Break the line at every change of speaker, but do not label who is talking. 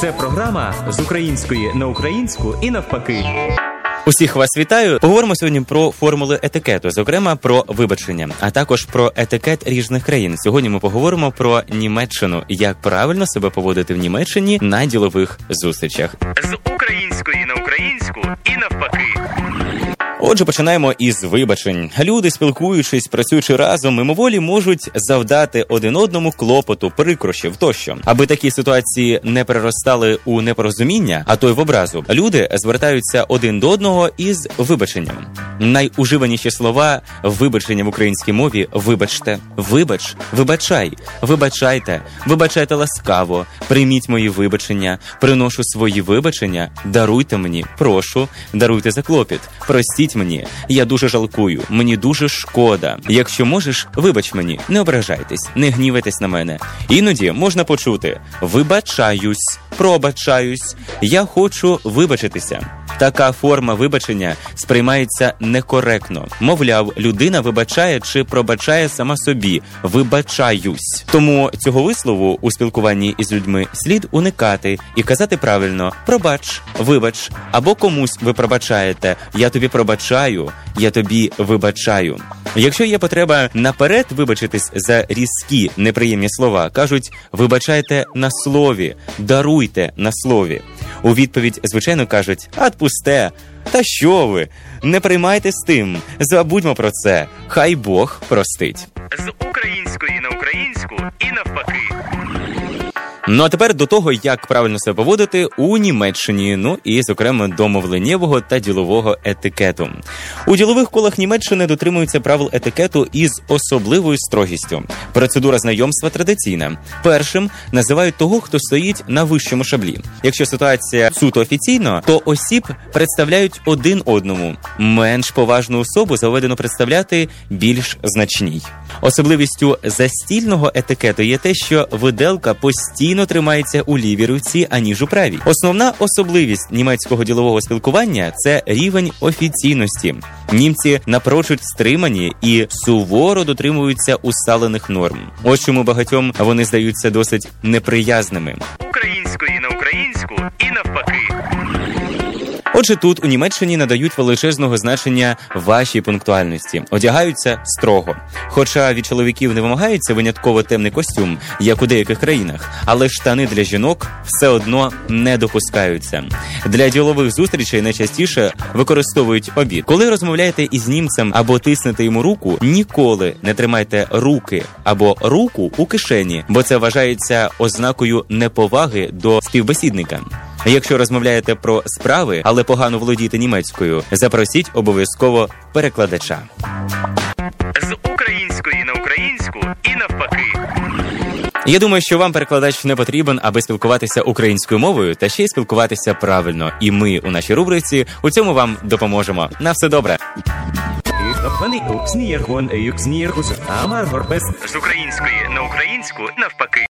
Це програма з української на українську і навпаки.
Усіх вас вітаю. Поговоримо сьогодні про формули етикету, зокрема про вибачення, а також про етикет різних країн. Сьогодні ми поговоримо про Німеччину, як правильно себе поводити в Німеччині на ділових зустрічах.
З української на українську.
Отже, починаємо із вибачень. Люди, спілкуючись, працюючи разом, мимоволі можуть завдати один одному клопоту, прикрощів тощо, аби такі ситуації не переростали у непорозуміння, а то й в образу. Люди звертаються один до одного із вибаченням. Найуживаніші слова вибачення в українській мові вибачте, вибач, вибачай, вибачайте, вибачайте ласкаво, прийміть мої вибачення, приношу свої вибачення, даруйте мені, прошу, даруйте за клопіт, простіть мені, я дуже жалкую, мені дуже шкода. Якщо можеш, вибач мені, не ображайтесь, не гнівайтесь на мене. Іноді можна почути. Вибачаюсь, пробачаюсь, я хочу вибачитися. Така форма вибачення сприймається некоректно. Мовляв, людина вибачає чи пробачає сама собі. Вибачаюсь. Тому цього вислову у спілкуванні із людьми слід уникати і казати правильно пробач, вибач або комусь ви пробачаєте. Я тобі пробачаю, я тобі вибачаю. Якщо є потреба наперед вибачитись за різкі неприємні слова, кажуть вибачайте на слові, даруйте на слові. У відповідь, звичайно, кажуть «Отпусте». Та що ви? Не приймайте з тим. Забудьмо про це. Хай Бог простить.
З української на українську і навпаки.
Ну а тепер до того, як правильно себе поводити у Німеччині, ну і зокрема до мовленнєвого та ділового етикету. У ділових колах Німеччини дотримуються правил етикету із особливою строгістю. Процедура знайомства традиційна. Першим називають того, хто стоїть на вищому шаблі. Якщо ситуація суто офіційно, то осіб представляють один одному. Менш поважну особу заведено представляти більш значній. Особливістю застільного етикету є те, що виделка постійно тримається у лівій руці, аніж у правій. Основна особливість німецького ділового спілкування це рівень офіційності. Німці напрочуд стримані і суворо дотримуються усталених норм. Ось чому багатьом вони здаються досить неприязними.
Української на українську і навпаки.
Отже, тут у Німеччині надають величезного значення вашій пунктуальності, одягаються строго. Хоча від чоловіків не вимагається винятково темний костюм, як у деяких країнах, але штани для жінок все одно не допускаються. Для ділових зустрічей найчастіше використовують обід. Коли розмовляєте із німцем або тиснете йому руку, ніколи не тримайте руки або руку у кишені, бо це вважається ознакою неповаги до співбесідника. Якщо розмовляєте про справи, але погано володієте німецькою, запросіть обов'язково перекладача.
З української на українську і навпаки.
Я думаю, що вам перекладач не потрібен, аби спілкуватися українською мовою та ще й спілкуватися правильно. І ми у нашій рубриці у цьому вам допоможемо. На все добре.
З української на українську навпаки.